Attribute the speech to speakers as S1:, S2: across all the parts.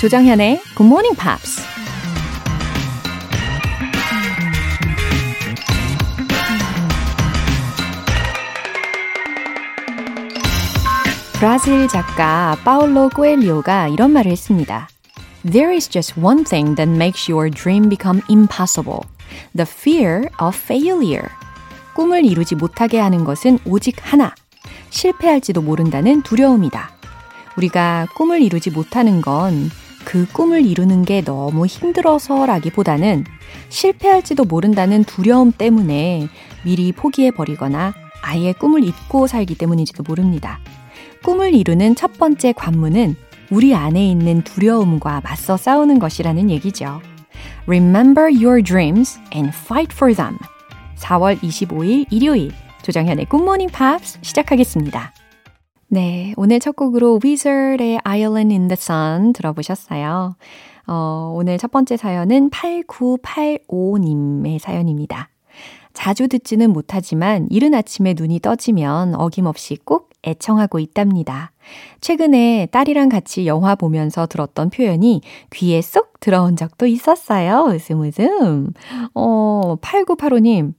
S1: 조정현의 Good Morning Pops. 브라질 작가 파울로 코엘리오가 이런 말을 했습니다. There is just one thing that makes your dream become impossible. The fear of failure. 꿈을 이루지 못하게 하는 것은 오직 하나. 실패할지도 모른다는 두려움이다. 우리가 꿈을 이루지 못하는 건 그 꿈을 이루는 게 너무 힘들어서라기보다는 실패할지도 모른다는 두려움 때문에 미리 포기해버리거나 아예 꿈을 잊고 살기 때문인지도 모릅니다. 꿈을 이루는 첫 번째 관문은 우리 안에 있는 두려움과 맞서 싸우는 것이라는 얘기죠. Remember your dreams and fight for them. 4월 25일 일요일 조정현의 Morning Pops 시작하겠습니다. 네, 오늘 첫 곡으로 Wizard의 Island in the Sun 들어보셨어요. 어, 오늘 첫 번째 사연은 8985님의 사연입니다. 자주 듣지는 못하지만 이른 아침에 눈이 떠지면 어김없이 꼭 애청하고 있답니다. 최근에 딸이랑 같이 영화 보면서 들었던 표현이 귀에 쏙 들어온 적도 있었어요. 웃음 웃음. 어, 8985님.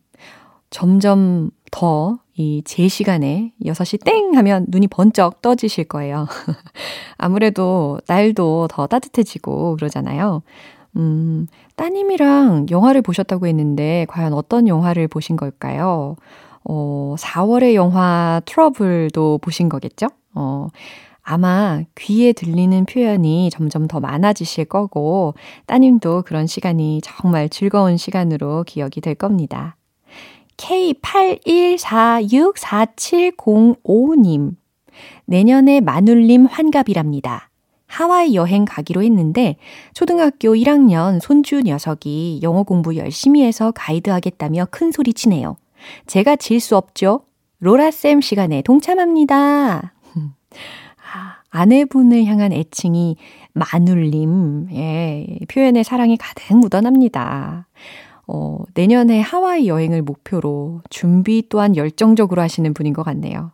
S1: 점점 더 이 제 시간에 6시 땡 하면 눈이 번쩍 떠지실 거예요. 아무래도 날도 더 따뜻해지고 그러잖아요. 음, 따님이랑 영화를 보셨다고 했는데 과연 어떤 영화를 보신 걸까요? 어, 4월의 영화 트러블도 보신 거겠죠? 어, 아마 귀에 들리는 표현이 점점 더 많아지실 거고 따님도 그런 시간이 정말 즐거운 시간으로 기억이 될 겁니다. K81464705님. 내년에 마눌님 환갑이랍니다. 하와이 여행 가기로 했는데 초등학교 1학년 손주 녀석이 영어 공부 열심히 해서 가이드 하겠다며 큰 소리 치네요. 제가 질 수 없죠? 로라쌤 시간에 동참합니다. 아, 아내분을 향한 애칭이 마눌님, 예, 표현의 사랑이 가득 묻어납니다. 어, 내년에 하와이 여행을 목표로 준비 또한 열정적으로 하시는 분인 것 같네요.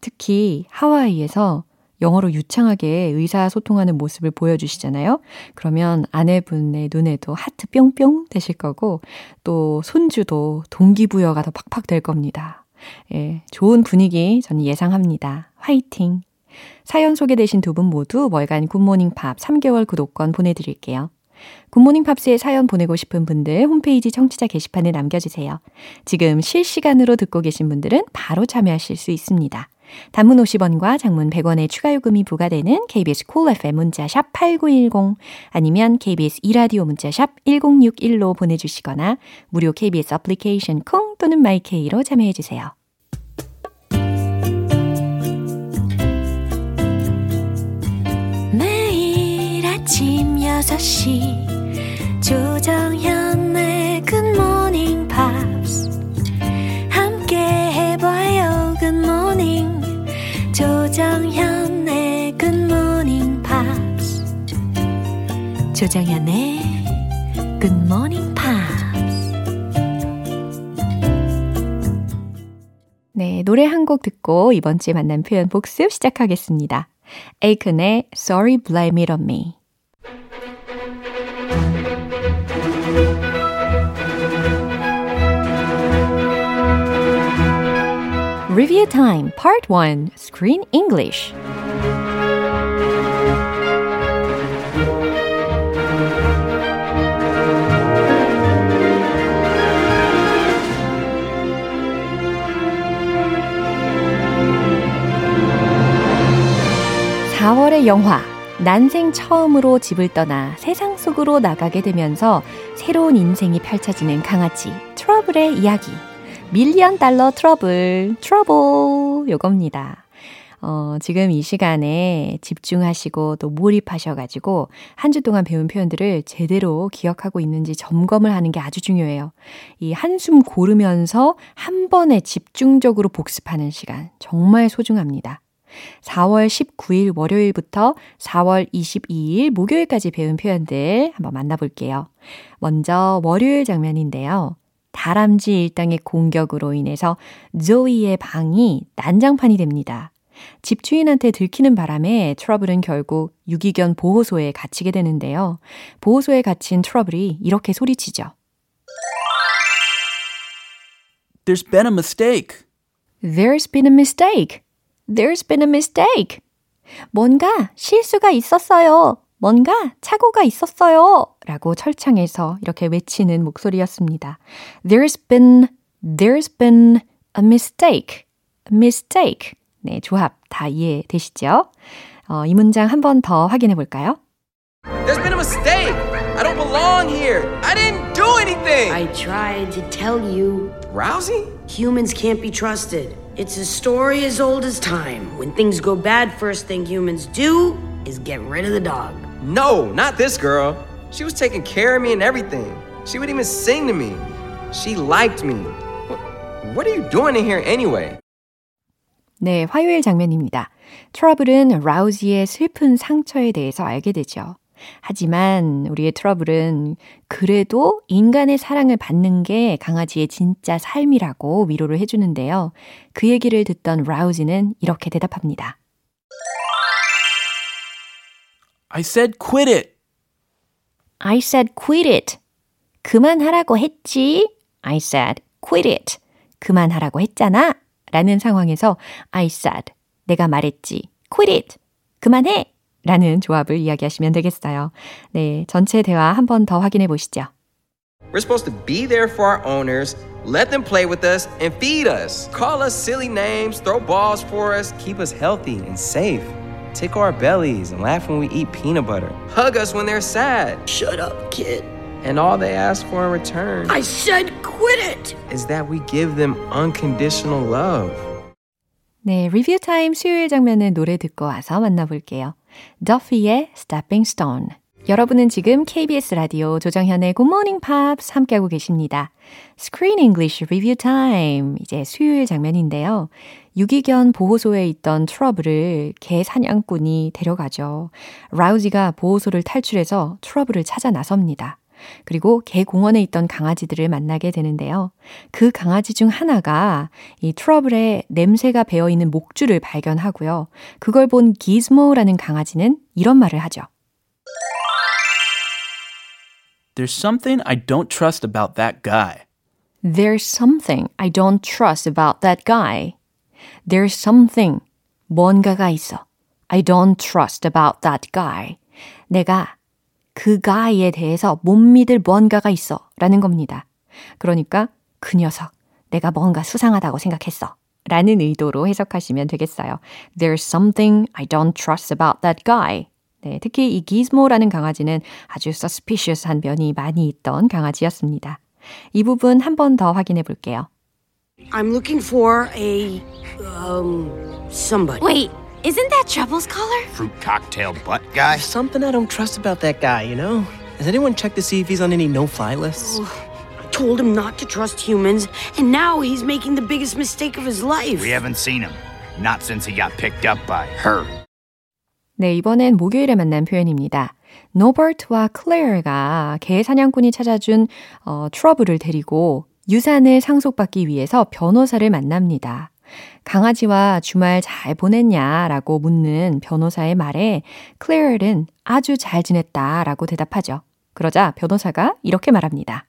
S1: 특히 하와이에서 영어로 유창하게 의사소통하는 모습을 보여주시잖아요. 그러면 아내분의 눈에도 하트 뿅뿅 되실 거고, 또 손주도 동기부여가 더 팍팍 될 겁니다. 예, 좋은 분위기 저는 예상합니다. 화이팅! 사연 소개되신 두 분 모두 월간 굿모닝 팝 3개월 구독권 보내드릴게요. 굿모닝 팝스에 사연 보내고 싶은 분들 홈페이지 청취자 게시판에 남겨주세요. 지금 실시간으로 듣고 계신 분들은 바로 참여하실 수 있습니다. 단문 50원과 장문 100원의 추가 요금이 부과되는 KBS 콜 cool FM 문자샵 8910 아니면 KBS 이라디오 문자샵 1061로 보내주시거나 무료 KBS 애플리케이션 콩 또는 마이케이로 참여해주세요. 매일 아침 6시 조정현의 조정현의 굿모닝 팝스 네, 노래 한 곡 듣고 이번 주에 만난 표현 복습 시작하겠습니다. 에이큰의 Sorry Blame It On Me Review Time Part 1 Screen English 4월의 영화 난생 처음으로 집을 떠나 세상 속으로 나가게 되면서 새로운 인생이 펼쳐지는 강아지 트러블의 이야기 밀리언 달러 트러블 트러블 요겁니다. 어, 지금 이 시간에 집중하시고 또 몰입하셔가지고 한 주 동안 배운 표현들을 제대로 기억하고 있는지 점검을 하는 게 아주 중요해요. 이 한숨 고르면서 한 번에 집중적으로 복습하는 시간 정말 소중합니다. 4월 19일 월요일부터 4월 22일 목요일까지 배운 표현들 한번 만나볼게요. 먼저 월요일 장면인데요. 다람쥐 일당의 공격으로 인해서 조이의 방이 난장판이 됩니다. 집주인한테 들키는 바람에 트러블은 결국 유기견 보호소에 갇히게 되는데요. 보호소에 갇힌 트러블이 이렇게 소리치죠.
S2: There's been a mistake.
S1: There's been a mistake. There's been a mistake. 뭔가 실수가 있었어요. 뭔가 착오가 있었어요. 라고 철창에서 이렇게 외치는 목소리였습니다. There's been, there's been a mistake. A mistake. 네, 조합 다 이해되시죠? 어, 이 문장 한 번 더 확인해 볼까요?
S3: There's been a mistake. I don't belong here. I didn't do anything.
S4: I tried to tell you.
S3: Rousey?
S4: Humans can't be trusted. It's a story as old as time. When things go bad, first thing humans do is get rid of the dog.
S3: No, not this girl. She was taking care of me and everything. She would even sing to me. She liked me. What, what are you doing in here anyway?
S1: 네, 화요일 장면입니다. 트러블은 라우지의 슬픈 상처에 대해서 알게 되죠. 하지만 우리의 트러블은 그래도 인간의 사랑을 받는 게 강아지의 진짜 삶이라고 위로를 해주는데요. 그 얘기를 듣던 라우지는 이렇게 대답합니다.
S2: I said quit it.
S1: I said quit it. 그만하라고 했지. I said quit it. 그만하라고 했잖아. 라는 상황에서 I said. 내가 말했지. quit it. 그만해. 라는 조합을 이야기하시면 되겠어요. 네, 전체 대화 한 번 더 확인해 보시죠.
S3: We're supposed to be there for our owners, let them play with us, and feed us. Call us silly names, throw balls for us, keep us healthy and safe. Tickle our bellies and laugh when we eat peanut butter. Hug us when they're sad.
S4: Shut up, kid.
S3: And all they ask for in return
S4: I said quit it!
S3: is that we give them unconditional love.
S1: 네, 리뷰 타임 수요일 장면의 노래 듣고 와서 만나볼게요. Duffy의 Stepping Stone. 여러분은 지금 KBS 라디오 조정현의 Good Morning Pops 함께하고 계십니다. Screen English Review Time. 이제 수요일 장면인데요. 유기견 보호소에 있던 트러블을 개 사냥꾼이 데려가죠. 라우지가 보호소를 탈출해서 트러블을 찾아 나섭니다. 그리고 개 공원에 있던 강아지들을 만나게 되는데요. 그 강아지 중 하나가 이 트러블에 냄새가 배어 있는 목줄을 발견하고요. 그걸 본 기즈모라는 강아지는 이런 말을 하죠.
S2: There's something I don't trust about that guy.
S1: There's something I don't trust about that guy. There's something 뭔가가 있어. I don't trust about that guy. 내가 그 guy에 대해서 못 믿을 뭔가가 있어. 라는 겁니다. 그러니까 그 녀석 내가 뭔가 수상하다고 생각했어. 라는 의도로 해석하시면 되겠어요. There's something I don't trust about that guy. 네, 특히 이 기즈모라는 강아지는 아주 suspicious한 면이 많이 있던 강아지였습니다. 이 부분 한 번 더 확인해 볼게요.
S4: I'm looking for a. um. somebody.
S5: Wait, isn't that Trouble's collar?
S6: fruit cocktail butt guy.
S7: Something I don't trust about that guy, you know? Has anyone checked to see if he's on any no fly lists?
S4: I told him not to trust humans, and now he's making the biggest mistake of his life.
S6: We haven't seen him. Not since he got picked up by her.
S1: 네, 이번엔 목요일에 만난 표현입니다. 노버트와 클레어가 개 사냥꾼이 찾아준 어, 트러블을 데리고 유산을 상속받기 위해서 변호사를 만납니다. 강아지와 주말 잘 보냈냐라고 묻는 변호사의 말에 클레어는 아주 잘 지냈다라고 대답하죠. 그러자 변호사가 이렇게 말합니다.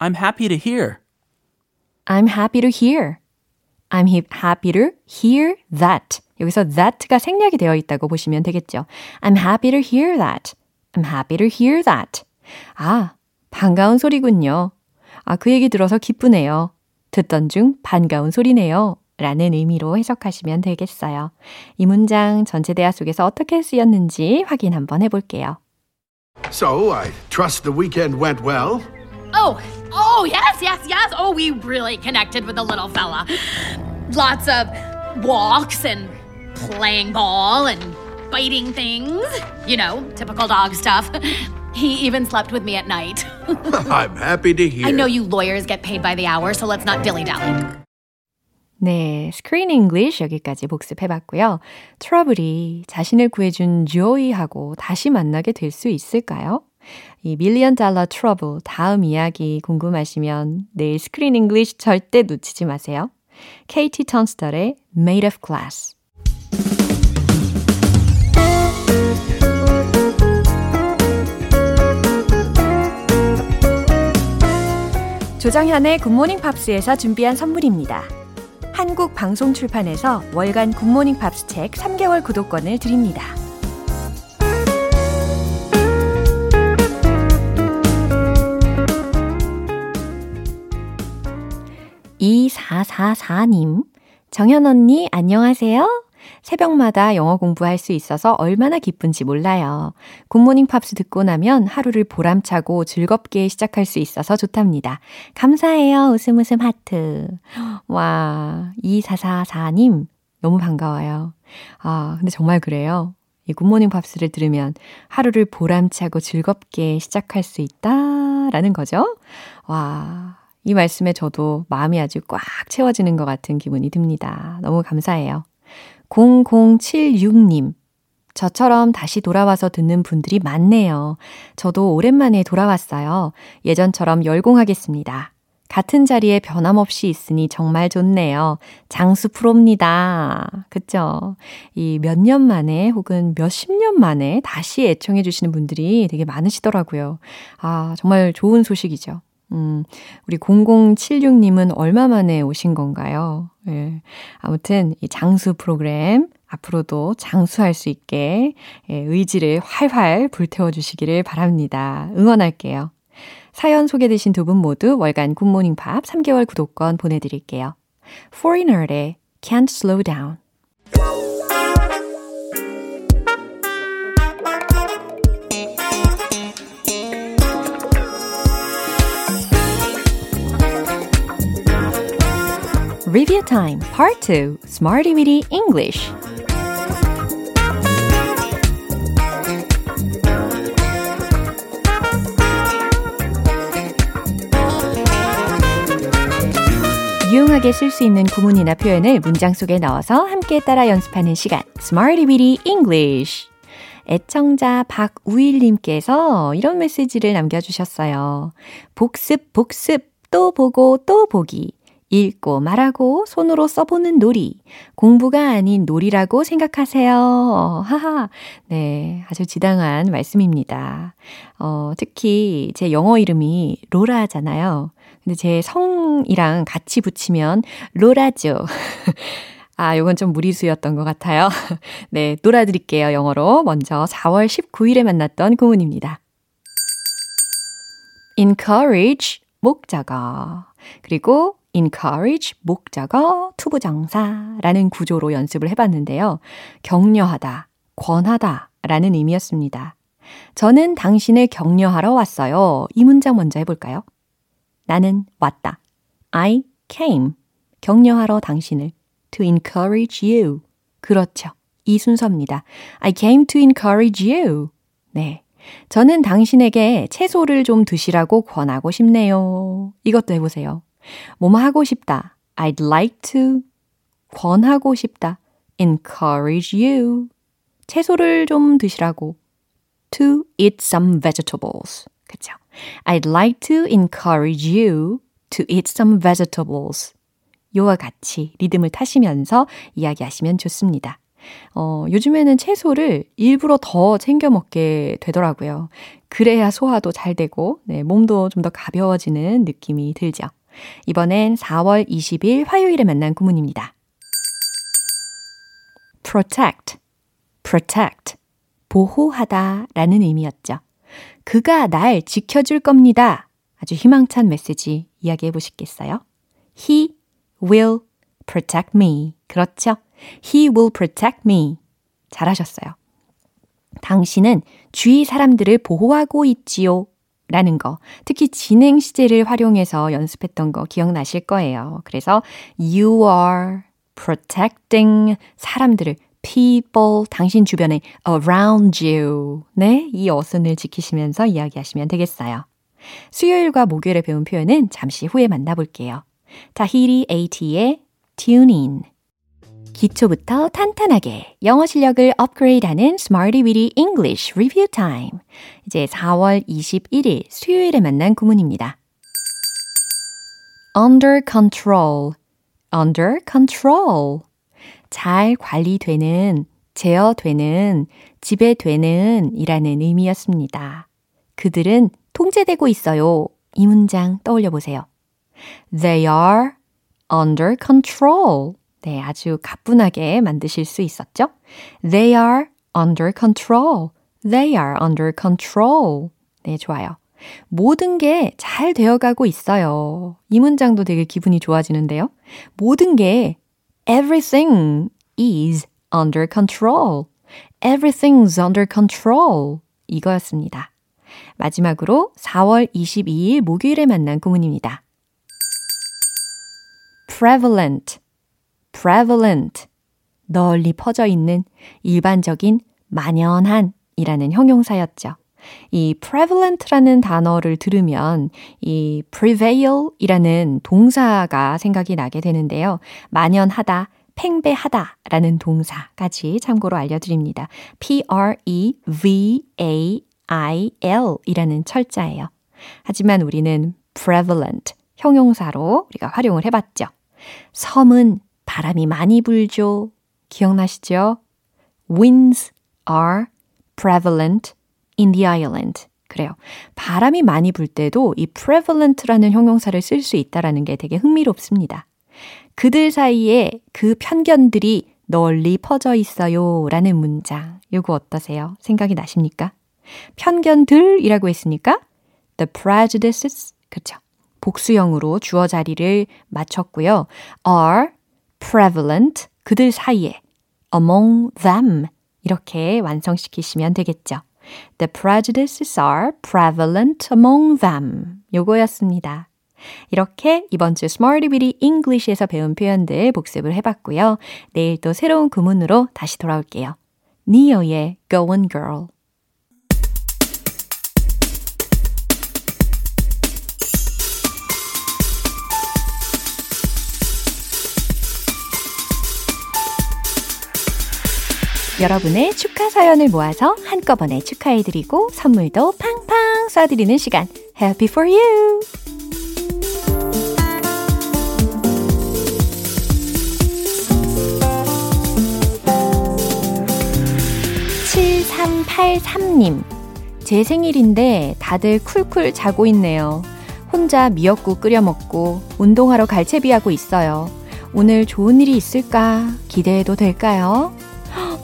S2: I'm happy to hear.
S1: I'm happy to hear. I'm happy to hear that. 여기서 that가 생략이 되어 있다고 보시면 되겠죠. I'm happy to hear that. I'm happy to hear that. 아, 반가운 소리군요. 아, 그 얘기 들어서 기쁘네요. 듣던 중 반가운 소리네요. 라는 의미로 해석하시면 되겠어요. 이 문장 전체 대화 속에서 어떻게 쓰였는지 확인 한번 해볼게요.
S8: So, I trust the weekend went well.
S5: Oh, oh, yes, yes, yes. Oh, we really connected with the little fella. Lots of walks and playing ball and biting things. You know, typical dog stuff. He even slept with me at night.
S8: I'm happy to hear.
S5: I know you lawyers get paid by the hour, so let's not dilly dally.
S1: 네, Screen English 여기까지 복습해봤고요. 트러블이 자신을 구해준 조이하고 다시 만나게 될 수 있을까요? 이 밀리언 달러 트러블 다음 이야기 궁금하시면 내일 Screen English 절대 놓치지 마세요. KT Tunstall의 Made of Glass. 조정현의 굿모닝 팝스에서 준비한 선물입니다. 한국 방송 출판에서 월간 굿모닝 팝스 책 3개월 구독권을 드립니다. 2444님, 정현 언니, 안녕하세요. 새벽마다 영어 공부할 수 있어서 얼마나 기쁜지 몰라요. 굿모닝 팝스 듣고 나면 하루를 보람차고 즐겁게 시작할 수 있어서 좋답니다. 감사해요. 웃음 웃음 하트. 와, 2444님, 너무 반가워요. 아, 근데 정말 그래요. 이 굿모닝 팝스를 들으면 하루를 보람차고 즐겁게 시작할 수 있다라는 거죠. 와, 이 말씀에 저도 마음이 아주 꽉 채워지는 것 같은 기분이 듭니다. 너무 감사해요. 0076님. 저처럼 다시 돌아와서 듣는 분들이 많네요. 저도 오랜만에 돌아왔어요. 예전처럼 열공하겠습니다. 같은 자리에 변함없이 있으니 정말 좋네요. 장수 프로입니다. 그쵸? 이 몇 년 만에 혹은 몇십 년 만에 다시 애청해주시는 분들이 되게 많으시더라고요. 아, 정말 좋은 소식이죠. 음, 우리 0076님은 얼마 만에 오신 건가요? 예. 아무튼 이 장수 프로그램 앞으로도 장수할 수 있게 예, 의지를 활활 불태워 주시기를 바랍니다. 응원할게요. 사연 소개되신 두 분 모두 월간 굿모닝 팝 3개월 구독권 보내드릴게요. Foreigner의 Can't Slow Down Time. Part 2 Smarty Weedy English. 유용하게 쓸 수 있는 구문이나 표현을 문장 속에 넣어서 함께 따라 연습하는 시간. Smarty Weedy English. 애청자 박우일님께서 이런 메시지를 남겨주셨어요. 복습, 복습, 또 보고, 또 보기. 읽고 말하고 손으로 써보는 놀이. 공부가 아닌 놀이라고 생각하세요. 하하. 네. 아주 지당한 말씀입니다. 어, 특히 제 영어 이름이 로라잖아요. 근데 제 성이랑 같이 붙이면 로라 조. 아, 요건 좀 무리수였던 것 같아요. 네, 놀아드릴게요, 영어로. 먼저 4월 19일에 만났던 구문입니다. encourage, 목적어. 그리고 encourage 목적어 투부정사라는 구조로 연습을 해봤는데요. 격려하다, 권하다 라는 의미였습니다. 저는 당신을 격려하러 왔어요. 이 문장 먼저 해볼까요? 나는 왔다. I came. 격려하러 당신을. to encourage you. 그렇죠. 이 순서입니다. I came to encourage you. 네. 저는 당신에게 채소를 좀 드시라고 권하고 싶네요. 이것도 해보세요. 뭐뭐 하고 싶다. I'd like to. 권하고 싶다. encourage you. 채소를 좀 드시라고. to eat some vegetables. 그쵸? I'd like to encourage you to eat some vegetables. 요와 같이 리듬을 타시면서 이야기하시면 좋습니다. 어, 요즘에는 채소를 일부러 더 챙겨 먹게 되더라고요. 그래야 소화도 잘 되고, 네, 몸도 좀 더 가벼워지는 느낌이 들죠. 이번엔 4월 20일 화요일에 만난 구문입니다. protect, protect, 보호하다 라는 의미였죠. 그가 날 지켜줄 겁니다. 아주 희망찬 메시지 이야기해 보시겠어요? He will protect me. 그렇죠? He will protect me. 잘하셨어요. 당신은 주위 사람들을 보호하고 있지요. 라는 거. 특히 진행 시제를 활용해서 연습했던 거 기억나실 거예요. 그래서 you are protecting 사람들을 people 당신 주변에 around you. 네, 이 어순을 지키시면서 이야기하시면 되겠어요. 수요일과 목요일에 배운 표현은 잠시 후에 만나볼게요. 타히리 AT의 tune in. 기초부터 탄탄하게 영어 실력을 업그레이드하는 Smarty Weedy English Review Time. 이제 4월 21일 수요일에 만난 구문입니다. under control, under control. 잘 관리되는, 제어되는, 지배되는 이라는 의미였습니다. 그들은 통제되고 있어요. 이 문장 떠올려 보세요. They are under control. 네, 아주 가뿐하게 만드실 수 있었죠? They are under control. They are under control. 네, 좋아요. 모든 게 잘 되어가고 있어요. 이 문장도 되게 기분이 좋아지는데요. 모든 게 everything is under control. everything's under control. 이거였습니다. 마지막으로 4월 22일 목요일에 만난 구문입니다. prevalent, prevalent. 널리 퍼져 있는 일반적인 만연한 이라는 형용사였죠. 이 prevalent라는 단어를 들으면 이 prevail 이라는 동사가 생각이 나게 되는데요. 만연하다, 팽배하다 라는 동사까지 참고로 알려드립니다. P-R-E-V-A-I-L 이라는 철자예요. 하지만 우리는 prevalent 형용사로 우리가 활용을 해봤죠. 섬은 바람이 많이 불죠. 기억나시죠? Winds are prevalent in the island. 그래요. 바람이 많이 불 때도 이 prevalent라는 형용사를 쓸 수 있다라는 게 되게 흥미롭습니다. 그들 사이에 그 편견들이 널리 퍼져 있어요. 라는 문장. 요거 어떠세요? 생각이 나십니까? 편견들이라고 했으니까 the prejudices. 그쵸. 복수형으로 주어 자리를 맞췄고요. are prevalent. 그들 사이에 among them. 이렇게 완성시키시면 되겠죠. The prejudices are prevalent among them. 요거였습니다. 이렇게 이번 주 Smarty Bitty English에서 배운 표현들 복습을 해봤고요. 내일 또 새로운 구문으로 다시 돌아올게요. 니오의 Go On Girl. 여러분의 축하 사연을 모아서 한꺼번에 축하해드리고 선물도 팡팡 쏴드리는 시간. Happy for you! (7383님) 제 생일인데 다들 쿨쿨 자고 있네요. 혼자 미역국 끓여 먹고 운동하러 갈채비하고 있어요. 오늘 좋은 일이 있을까 기대해도 될까요?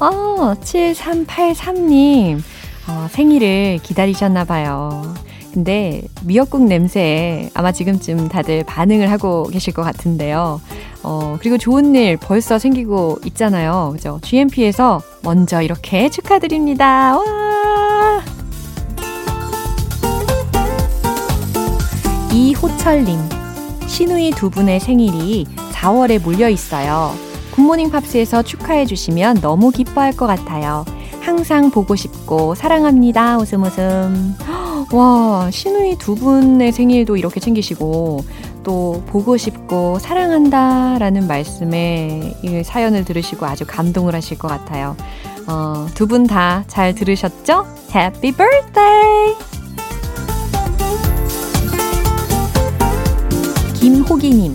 S1: 아, 7383님. 어, 생일을 기다리셨나봐요. 근데 미역국 냄새에 아마 지금쯤 다들 반응을 하고 계실 것 같은데요. 어, 그리고 좋은 일 벌써 생기고 있잖아요. 그죠? GMP에서 먼저 이렇게 축하드립니다. 와! 이호철님, 신우이 두 분의 생일이 4월에 몰려 있어요. 굿모닝 팝스에서 축하해 주시면 너무 기뻐할 것 같아요. 항상 보고 싶고 사랑합니다. 웃음 웃음. 와, 신우이 두 분의 생일도 이렇게 챙기시고 또 보고 싶고 사랑한다 라는 말씀에 이 사연을 들으시고 아주 감동을 하실 것 같아요. 어, 두 분 다 잘 들으셨죠? Happy birthday! 김호기님.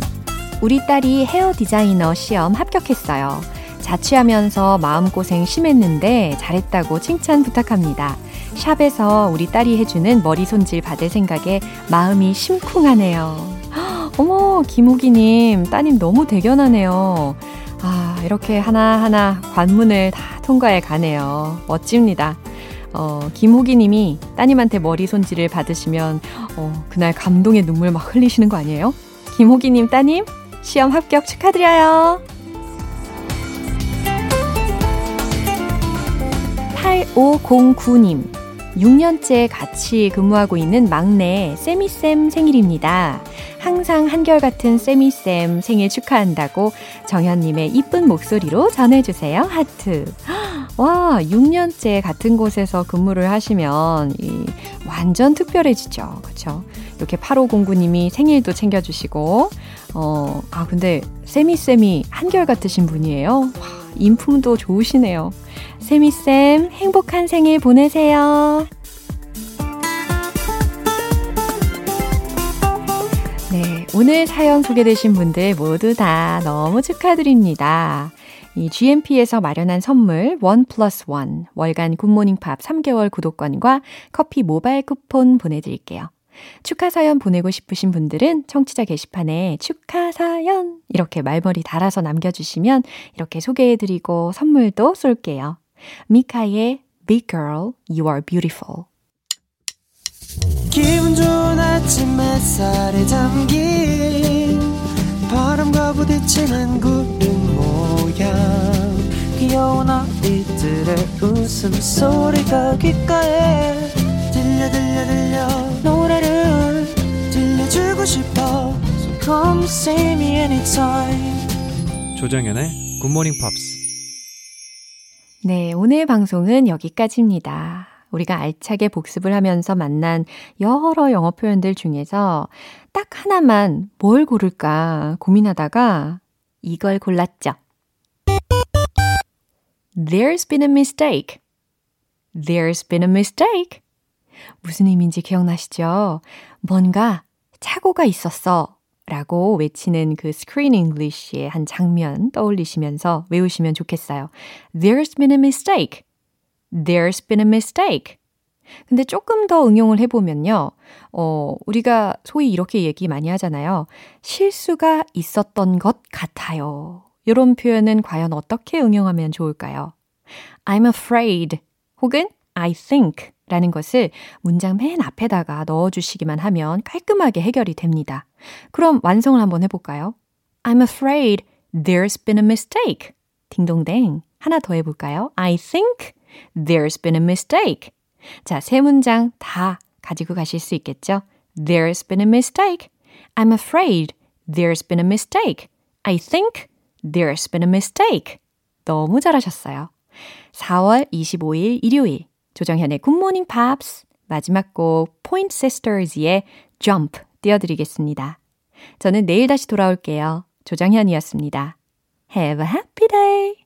S1: 우리 딸이 헤어 디자이너 시험 합격했어요. 자취하면서 마음고생 심했는데 잘했다고 칭찬 부탁합니다. 샵에서 우리 딸이 해주는 머리 손질 받을 생각에 마음이 심쿵하네요. 어머, 김호기님, 따님 너무 대견하네요. 아, 이렇게 하나하나 관문을 다 통과해 가네요. 멋집니다. 어, 김호기 님이 따님한테 머리 손질을 받으시면, 어, 그날 감동의 눈물 막 흘리시는 거 아니에요? 김호기 님 따님, 시험 합격 축하드려요. 8509님, 6년째 같이 근무하고 있는 막내 세미쌤 생일입니다. 항상 한결같은 세미쌤 생일 축하한다고 정현님의 이쁜 목소리로 전해주세요. 하트. 와, 6년째 같은 곳에서 근무를 하시면 이, 완전 특별해지죠. 그쵸? 이렇게 8509님이 생일도 챙겨주시고, 어, 아, 근데 세미쌤이 한결같으신 분이에요. 인품도 좋으시네요. 세미쌤, 행복한 생일 보내세요. 네, 오늘 사연 소개되신 분들 모두 다 너무 축하드립니다. 이 GMP에서 마련한 선물 one plus one 월간 굿모닝 팝 3개월 구독권과 커피 모바일 쿠폰 보내드릴게요. 축하 사연 보내고 싶으신 분들은 청취자 게시판에 축하 사연 이렇게 말머리 달아서 남겨주시면 이렇게 소개해드리고 선물도 쏠게요. 미카의 Big Girl, You Are Beautiful.
S9: 기분 좋은 아침 햇살에 담긴 바람과 부딪히는 구름 모양 귀여운 아이들의 웃음소리가 귓가에 들려 들려 들려. 노래를 들려주고 싶어. So come see me anytime.
S10: 조정연의 굿모닝 팝스
S1: 네, 오늘 방송은 여기까지입니다. 우리가 알차게 복습을 하면서 만난 여러 영어 표현들 중에서 딱 하나만 뭘 고를까 고민하다가 이걸 골랐죠. There's been a mistake. There's been a mistake. 무슨 의미인지 기억나시죠? 뭔가 착오가 있었어. 라고 외치는 그 Screen English의 한 장면 떠올리시면서 외우시면 좋겠어요. There's been a mistake. There's been a mistake. 근데 조금 더 응용을 해보면요. 어, 우리가 소위 이렇게 얘기 많이 하잖아요. 실수가 있었던 것 같아요. 이런 표현은 과연 어떻게 응용하면 좋을까요? I'm afraid 혹은 I think 라는 것을 문장 맨 앞에다가 넣어주시기만 하면 깔끔하게 해결이 됩니다. 그럼 완성을 한번 해볼까요? I'm afraid there's been a mistake. 딩동댕. 하나 더 해볼까요? I think there's been a mistake. 자, 세 문장 다 가지고 가실 수 있겠죠? There's been a mistake. I'm afraid there's been a mistake. I think there's been a mistake. 너무 잘하셨어요. 4월 25일 일요일 조정현의 굿모닝 팝스 마지막 곡 Point Sisters의 Jump 띄워드리겠습니다. 저는 내일 다시 돌아올게요. 조정현이었습니다. Have a happy day!